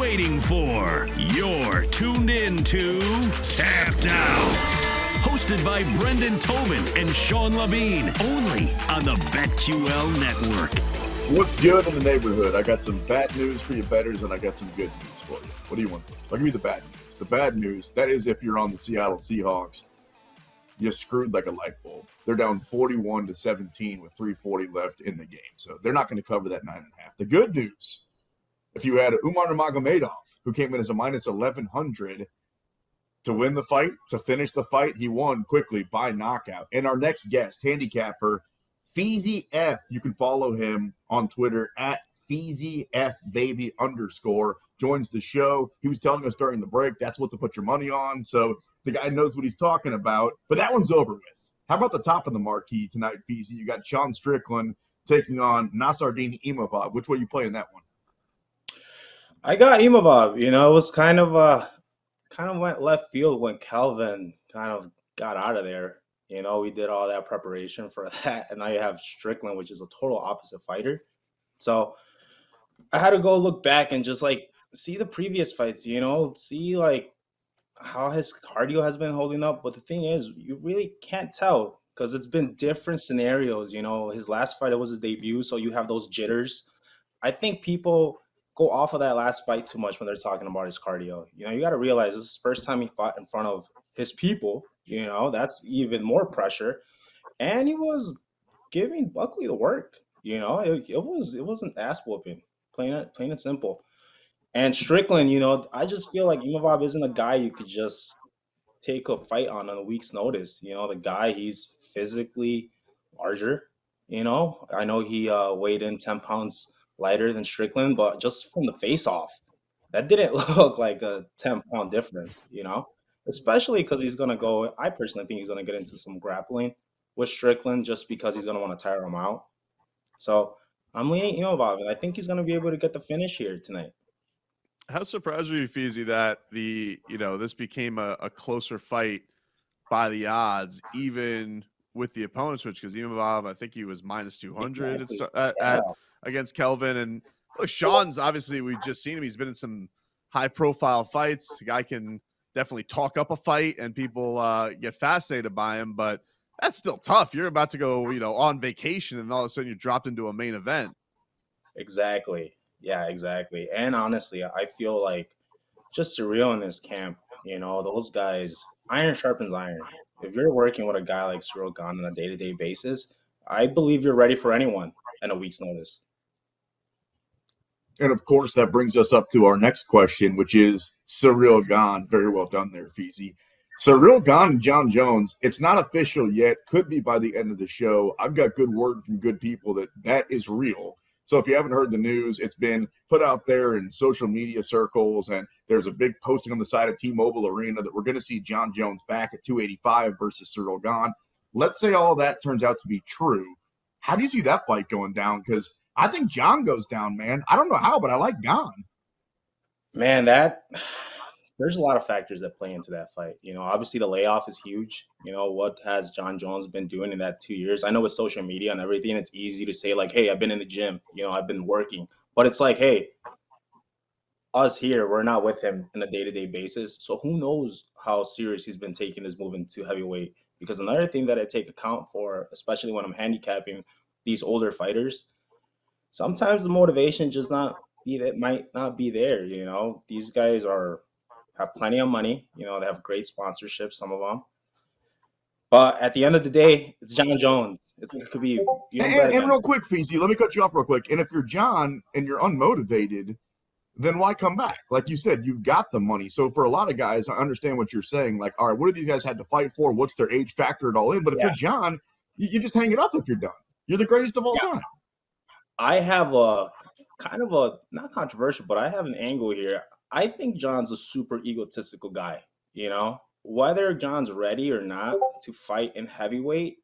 Waiting for. You're tuned in to Tapped Out. Hosted by Brendan Tobin and Sean Levine, only on the BetQL network. What's good in the neighborhood? I got some bad news for you bettors, and I got some good news for you. What do you want first? I'll give you the bad news. The bad news, that is if you're on the Seattle Seahawks, you're screwed like a light bulb. They're down 41 to 17 with 340 left in the game. So they're not going to cover that nine and a half. The good news, if you had Umar Nurmagomedov, who came in as a minus 1100 to win the fight, to finish the fight, he won quickly by knockout. And our next guest, handicapper, Feezy F, you can follow him on Twitter at Feezy F baby underscore, joins the show. He was telling us during the break that's what to put your money on. So the guy knows what he's talking about. But that one's over with. How about the top of the marquee tonight, Feezy? You got Sean Strickland taking on Nassourdine Imavov. Which way you playing that one? I got Imavov. You know, it was kind of uh kind of went left field when Kelvin kind of got out of there. You know, we did all that preparation for that, and now you have Strickland, which is a total opposite fighter. So I had to go look back and just like see the previous fights. You know, see like how his cardio has been holding up. But the thing is, you really can't tell because it's been different scenarios. You know, his last fight it was his debut, so you have those jitters. I think people go off of that last fight too much when they're talking about his cardio. You know, you got to realize this is first time he fought in front of his people. You know, that's even more pressure, and he was giving Buckley the work. You know, it, it was it wasn't ass whooping, plain plain and simple. And Strickland, you know, I just feel like Imavov isn't a guy you could just take a fight on on a week's notice. You know, the guy he's physically larger. You know, I know he uh, weighed in ten pounds lighter than Strickland, but just from the face off, that didn't look like a ten pound difference. You know, especially because he's gonna go. I personally think he's gonna get into some grappling with Strickland just because he's gonna want to tire him out. So I'm leaning Imavov, and I think he's gonna be able to get the finish here tonight how surprised were you, Feezy, that the you know this became a, a closer fight by the odds, even with the opponent switch? Because Imavov, I think he was minus two hundred exactly. Uh, at, yeah. Against Kelvin, and look, Sean's obviously we've just seen him. He's been in some high profile fights. The guy can definitely talk up a fight, and people uh, get fascinated by him, but. That's still tough. You're about to go, you know, on vacation, and all of a sudden you're dropped into a main event. Exactly. Yeah, exactly. And honestly, I feel like just Ciryl in this camp, you know, those guys, iron sharpens iron. If you're working with a guy like Ciryl Gane on a day to day basis, I believe you're ready for anyone in a week's notice. And of course, that brings us up to our next question, which is Ciryl Gane. Very well done there, Feezy. Ciryl Gane and Jon Jones, it's not official yet. Could be by the end of the show. I've got good word from good people that that is real. So if you haven't heard the news, it's been put out there in social media circles, and there's a big posting on the side of T-Mobile Arena that we're going to see Jon Jones back at 285 versus Ciryl Gane. Let's say all that turns out to be true. How do you see that fight going down? Because I think Jon goes down, man. I don't know how, but I like Jon. Man, that there's a lot of factors that play into that fight. You know, obviously the layoff is huge. You know, what has Jon Jones been doing in that two years? I know with social media and everything, it's easy to say, like, hey, I've been in the gym, you know, I've been working. But it's like, hey, us here, we're not with him on a day-to-day basis. So who knows how serious he's been taking his move into heavyweight Because another thing that I take account for, especially when I'm handicapping these older fighters, sometimes the motivation just not be that might not be there. You know, these guys are have plenty of money. You know, they have great sponsorships, some of them. But at the end of the day, it's Jon Jones. It could be. And, and, real quick, Feezy, let me cut you off real quick. And if you're Jon and you're unmotivated, then why come back? Like you said, you've got the money. So for a lot of guys, I understand what you're saying. Like, all right, what do these guys had to fight for? What's their age factored all in? But if yeah. you're Jon, you, you, just hang it up if you're done. You're the greatest of all yeah. time. I have a kind of a not controversial, but I have an angle here. I think Jon's a super egotistical guy. You know, whether Jon's ready or not to fight in heavyweight,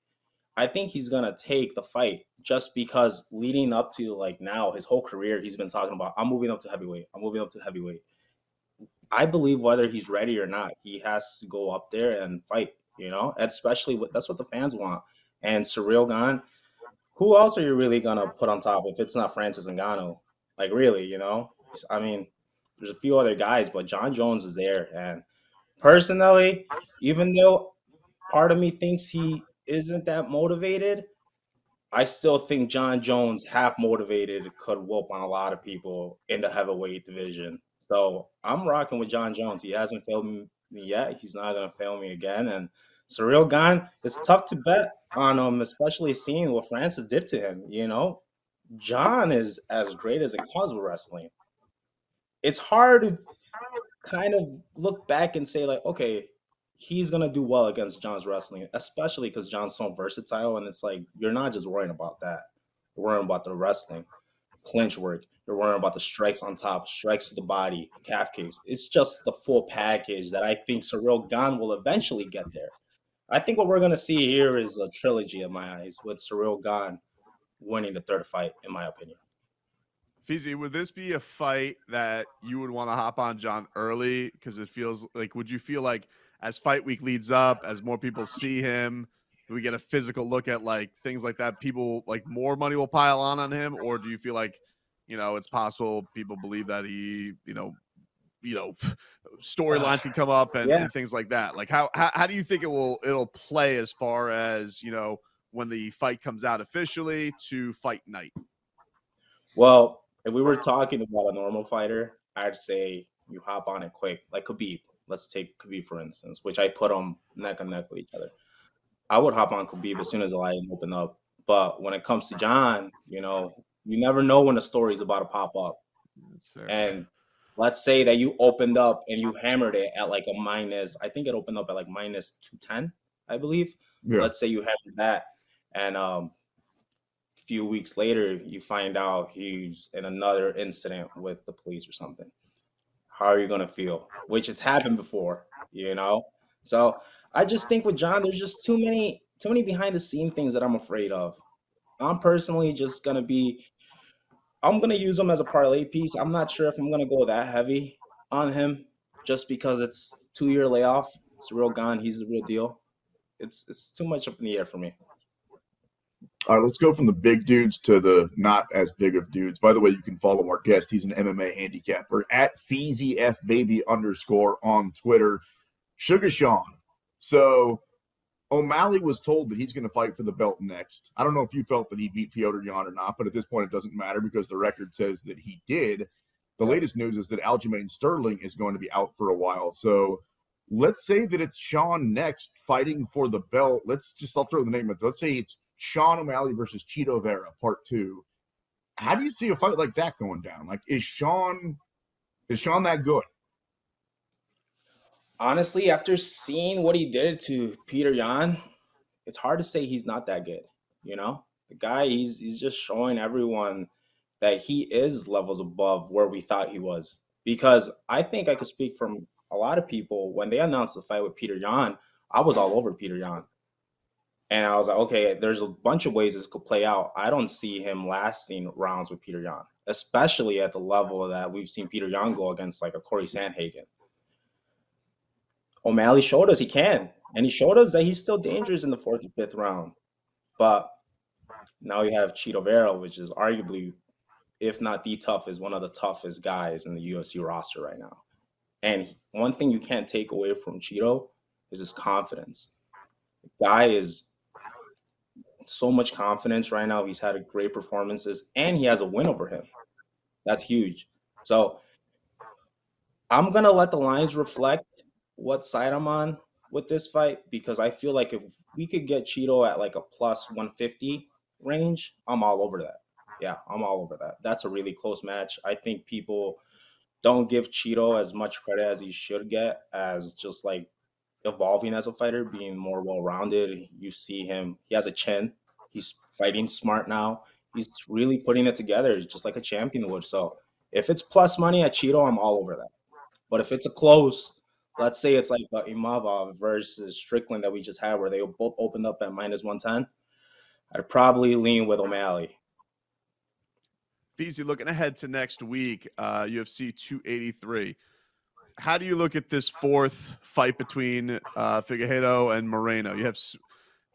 I think he's gonna take the fight just because leading up to like now his whole career he's been talking about I'm moving up to heavyweight. I'm moving up to heavyweight. I believe whether he's ready or not, he has to go up there and fight. You know, especially what that's what the fans want. And Ciryl Gane, who else are you really gonna put on top if it's not Francis Ngannou? Like really, you know? I mean, there's a few other guys, but Jon Jones is there. And personally, even though part of me thinks he isn't that motivated, I still think Jon Jones, half motivated, could whoop on a lot of people in the heavyweight division. So I'm rocking with Jon Jones. He hasn't failed me yet. He's not to fail me again. And Ciryl Gane, it's tough to bet on him, especially seeing what Francis did to him. You know, Jon is as great as it comes with wrestling. It's hard to kind of look back and say, like, okay, he's gonna do well against Jon's wrestling, especially because Jon's so versatile. And it's like you're not just worrying about that. You're worrying about the wrestling, clinch work. You're worrying about the strikes on top, strikes to the body, calf kicks. It's just the full package that I think Ciryl Gane will eventually get there. I think what we're gonna see here is a trilogy in my eyes, with Ciryl Gane winning the third fight, in my opinion. Feezy, would this be a fight that you would want to hop on Jon early? Because it feels like, would you feel like as fight week leads up, as more people see him, we get a physical look at like things like that? People like more money will pile on on him, or do you feel like you know it's possible people believe that he you know you know storylines can come up and, yeah. and, things like that like how, how how do you think it will it'll play as far as you know when the fight comes out officially to fight night well if we were talking about a normal fighter i'd say you hop on it quick like khabib let's take Khabib for instance, which I put them neck and neck with each other. I would hop on Khabib as soon as the light open up. But when it comes to jon you know, you never know when a story is about to pop up. That's fair. And let's say that you opened up and you hammered it at like a minus, I think it opened up at like minus 210, I believe. Yeah. Let's say you hammered that. And um a few weeks later you find out he's in another incident with the police or something how are you going to feel? Which it's happened before, you know? So I just think with Jon, there's just too many, too many behind the scene things that I'm afraid of. I'm personally just going to be, I'm to use him as a parlay piece. I'm not sure if I'm to go that heavy on him just because it's two year layoff. It's real gone. He's the real deal. It's, it's too much up in the air for me. All right, let's go from the big dudes to the not as big of dudes. By the way, you can follow our guest. He's an MMA handicapper at F Baby underscore on Twitter. Sugar Sean. So O'Malley was told that he's going to fight for the belt next. I don't know if you felt that he beat Petr Yan or not, but at this point it doesn't matter because the record says that he did. The latest news is that Aljamain Sterling is going to be out for a while. So let's say that it's Sean next fighting for the belt. Let's just I'll throw the name of it. Let's say it's Sean O'Malley versus Chito Vera, part two. How do you see a fight like that going down? Like, is Sean is Sean that good? Honestly, after seeing what he did to Petr Yan, it's hard to say he's not that good. You know, the guy he's he's just showing everyone that he is levels above where we thought he was. Because I think I could speak from a lot of people when they announced the fight with Petr Yan, I was all over Petr Yan. And I was like, okay, there's a bunch of ways this could play out. I don't see him lasting rounds with Petr Yan, especially at the level that we've seen Peter Yan go against like a Corey Sandhagen. O'Malley showed us he can, and he showed us that he's still dangerous in the fourth and fifth round. But now you have Chito Vera, which is arguably, if not the toughest, one of the toughest guys in the UFC roster right now. And one thing you can't take away from Chito is his confidence guy is so much confidence right now. He's had great performances and he has a win over him. That's huge. So I'm gonna let the lines reflect what side I'm on with this fight because I feel like if we could get Chito at like a plus 150 range, I'm all over that. Yeah, I'm all over that. That's a really close match. I think people don't give Chito as much credit as he should get as just like evolving as a fighter, being more well rounded. You see him, he has a chin. He's fighting smart now. He's really putting it together just like a champion would. So if it's plus money at Chito, I'm all over that. But if it's a close, let's say it's like uh, Imavov versus Strickland that we just had, where they both opened up at minus 110, I'd probably lean with O'Malley. Feezy, looking ahead to next week, uh, UFC 283. How do you look at this fourth fight between uh, and Moreno? You have.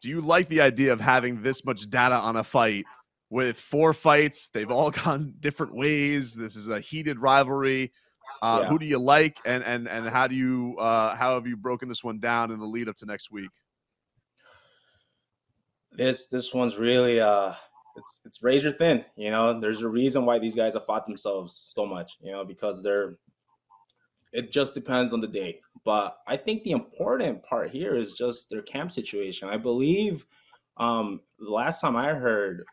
Do you like the idea of having this much data on a fight with four fights? They've all gone different ways. This is a heated rivalry. Uh, yeah. Who do you like, and and and how do you uh, how have you broken this one down in the lead up to next week? This this one's really uh, it's it's razor thin. You know, there's a reason why these guys have fought themselves so much. You know, because they're it just depends on the day. But I think the important part here is just their camp situation. I believe um, the last time I heard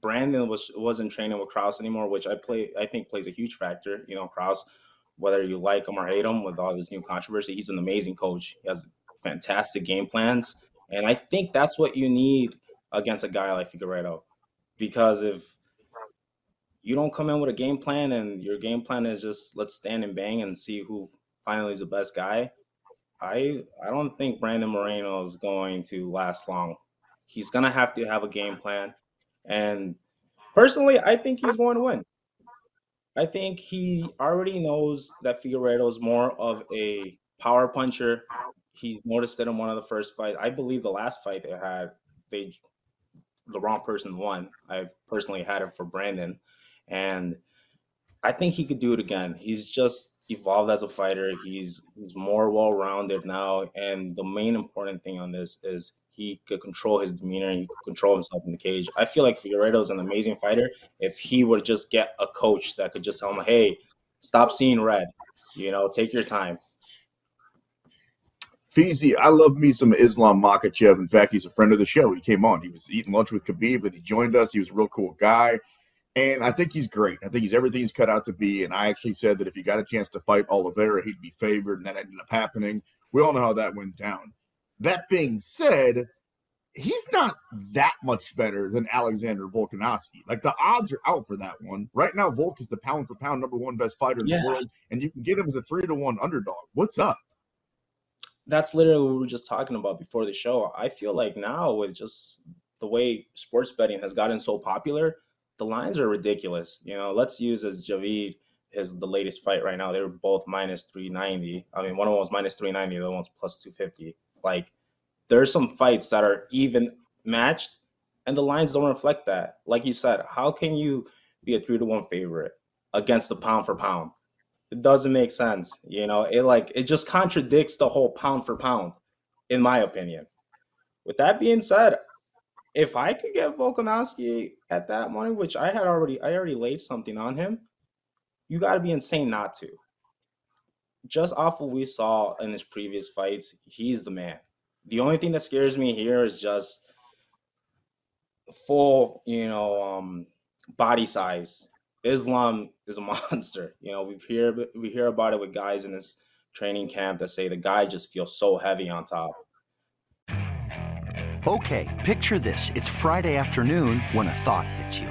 Brandon was wasn't training with Krause anymore, which I play I think plays a huge factor. You know, Krause, whether you like him or hate him, with all this new controversy, he's an amazing coach. He has fantastic game plans, and I think that's what you need against a guy like Figueiredo, because if you don't come in with a game plan and your game plan is just let's stand and bang and see who finally is the best guy, I I don't think Brandon Moreno is going to last long. He's gonna have to have a game plan. And personally, I think he's going to win. I think he already knows that Figueiredo is more of a power puncher. He's noticed it in one of the first fights. I believe the last fight they had, they the wrong person won. I personally had it for Brandon, and I think he could do it again. He's just evolved as a fighter. He's he's more well rounded now, and the main important thing on this is he could control his demeanor. He could control himself in the cage. I feel like Figueiredo is an amazing fighter. If he would just get a coach that could just tell him, "Hey, stop seeing red. You know, take your time." Feezy, I love me some Islam Makhachev. In fact, he's a friend of the show. He came on. He was eating lunch with Khabib, and he joined us. He was a real cool guy. And I think he's great. I think he's everything he's cut out to be. And I actually said that if he got a chance to fight Oliveira, he'd be favored, and that ended up happening. We all know how that went down. That being said, he's not that much better than Alexander Volkanovski. Like the odds are out for that one. Right now, Volk is the pound for pound number one best fighter in yeah. the world, and you can get him as a three to one underdog. What's up? That's literally what we were just talking about before the show. I feel like now with just the way sports betting has gotten so popular, the lines are ridiculous. You know, let's use as Javid his the latest fight right now. They were both minus 390. I mean, one of them was minus 390, the other one's plus 250. Like there's some fights that are even matched and the lines don't reflect that. Like you said, how can you be a three to one favorite against the pound for pound? It doesn't make sense. You know, it like it just contradicts the whole pound for pound, in my opinion. With that being said, if I could get Volkanovski at that money, which I had already, I already laid something on him, you got to be insane not to just off what we saw in his previous fights, he's the man. The only thing that scares me here is just full, you know, um, body size. Islam is a monster. You know, we hear we hear about it with guys in this training camp that say the guy just feels so heavy on top. Okay, picture this: it's Friday afternoon when a thought hits you.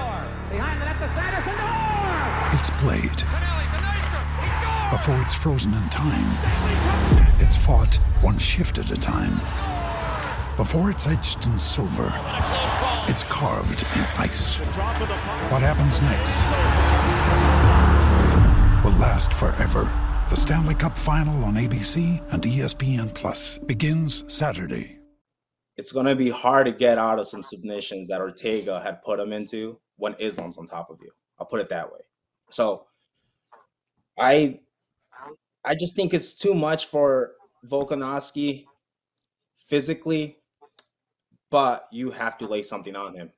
it's played. Before it's frozen in time, it's fought one shift at a time. Before it's etched in silver, it's carved in ice. What happens next will last forever. The Stanley Cup Final on ABC and ESPN Plus begins Saturday. It's gonna be hard to get out of some submissions that Ortega had put him into when Islam's on top of you. I'll put it that way. So I I just think it's too much for Volkanovski physically, but you have to lay something on him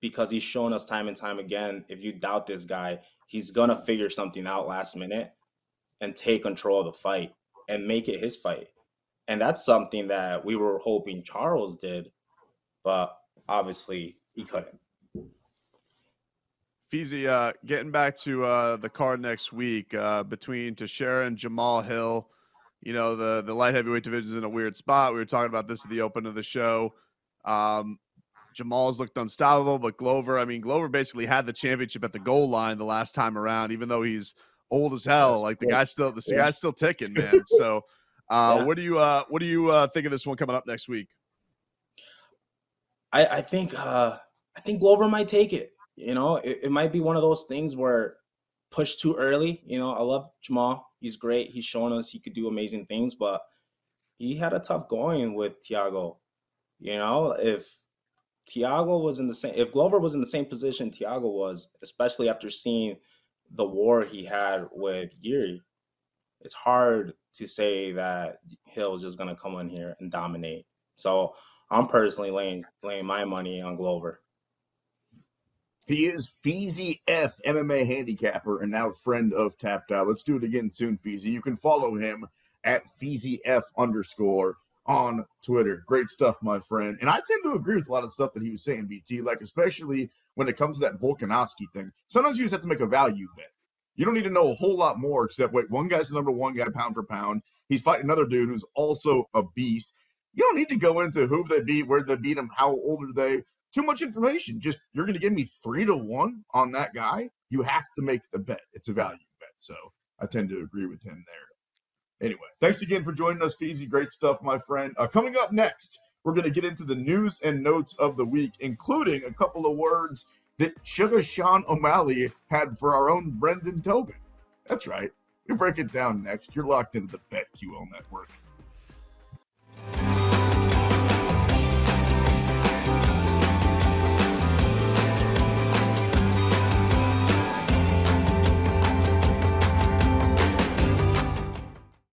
because he's shown us time and time again. If you doubt this guy, he's gonna figure something out last minute and take control of the fight and make it his fight. And that's something that we were hoping Charles did, but obviously he couldn't. Feezy, uh, getting back to uh, the card next week uh, between Teixeira and Jamal Hill. You know, the, the light heavyweight division is in a weird spot. We were talking about this at the open of the show. Um, Jamal's looked unstoppable, but Glover, I mean, Glover basically had the championship at the goal line the last time around, even though he's old as hell. Like the guy's still the Yeah. guy's still ticking, man. So uh, Yeah. what do you uh, what do you uh, think of this one coming up next week? I, I think uh I think Glover might take it. You know, it, it might be one of those things where push too early. You know, I love Jamal. He's great. He's shown us he could do amazing things, but he had a tough going with Thiago. You know, if Thiago was in the same if Glover was in the same position Thiago was, especially after seeing the war he had with Yuri, it's hard to say that Hill's just gonna come in here and dominate. So I'm personally laying laying my money on Glover. He is Feezy F, MMA handicapper, and now friend of Tapped Out. Let's do it again soon, Feezy. You can follow him at Feezy F underscore on Twitter. Great stuff, my friend. And I tend to agree with a lot of the stuff that he was saying, BT, like especially when it comes to that Volkanovski thing. Sometimes you just have to make a value bet. You don't need to know a whole lot more except wait, one guy's the number one guy pound for pound. He's fighting another dude who's also a beast. You don't need to go into who they beat, where they beat him, how old are they. Too much information. Just you're going to give me three to one on that guy. You have to make the bet. It's a value bet. So I tend to agree with him there. Anyway, thanks again for joining us, Feezy. Great stuff, my friend. Uh, coming up next, we're going to get into the news and notes of the week, including a couple of words that Sugar Sean O'Malley had for our own Brendan Tobin. That's right. We break it down next. You're locked into the BetQL network.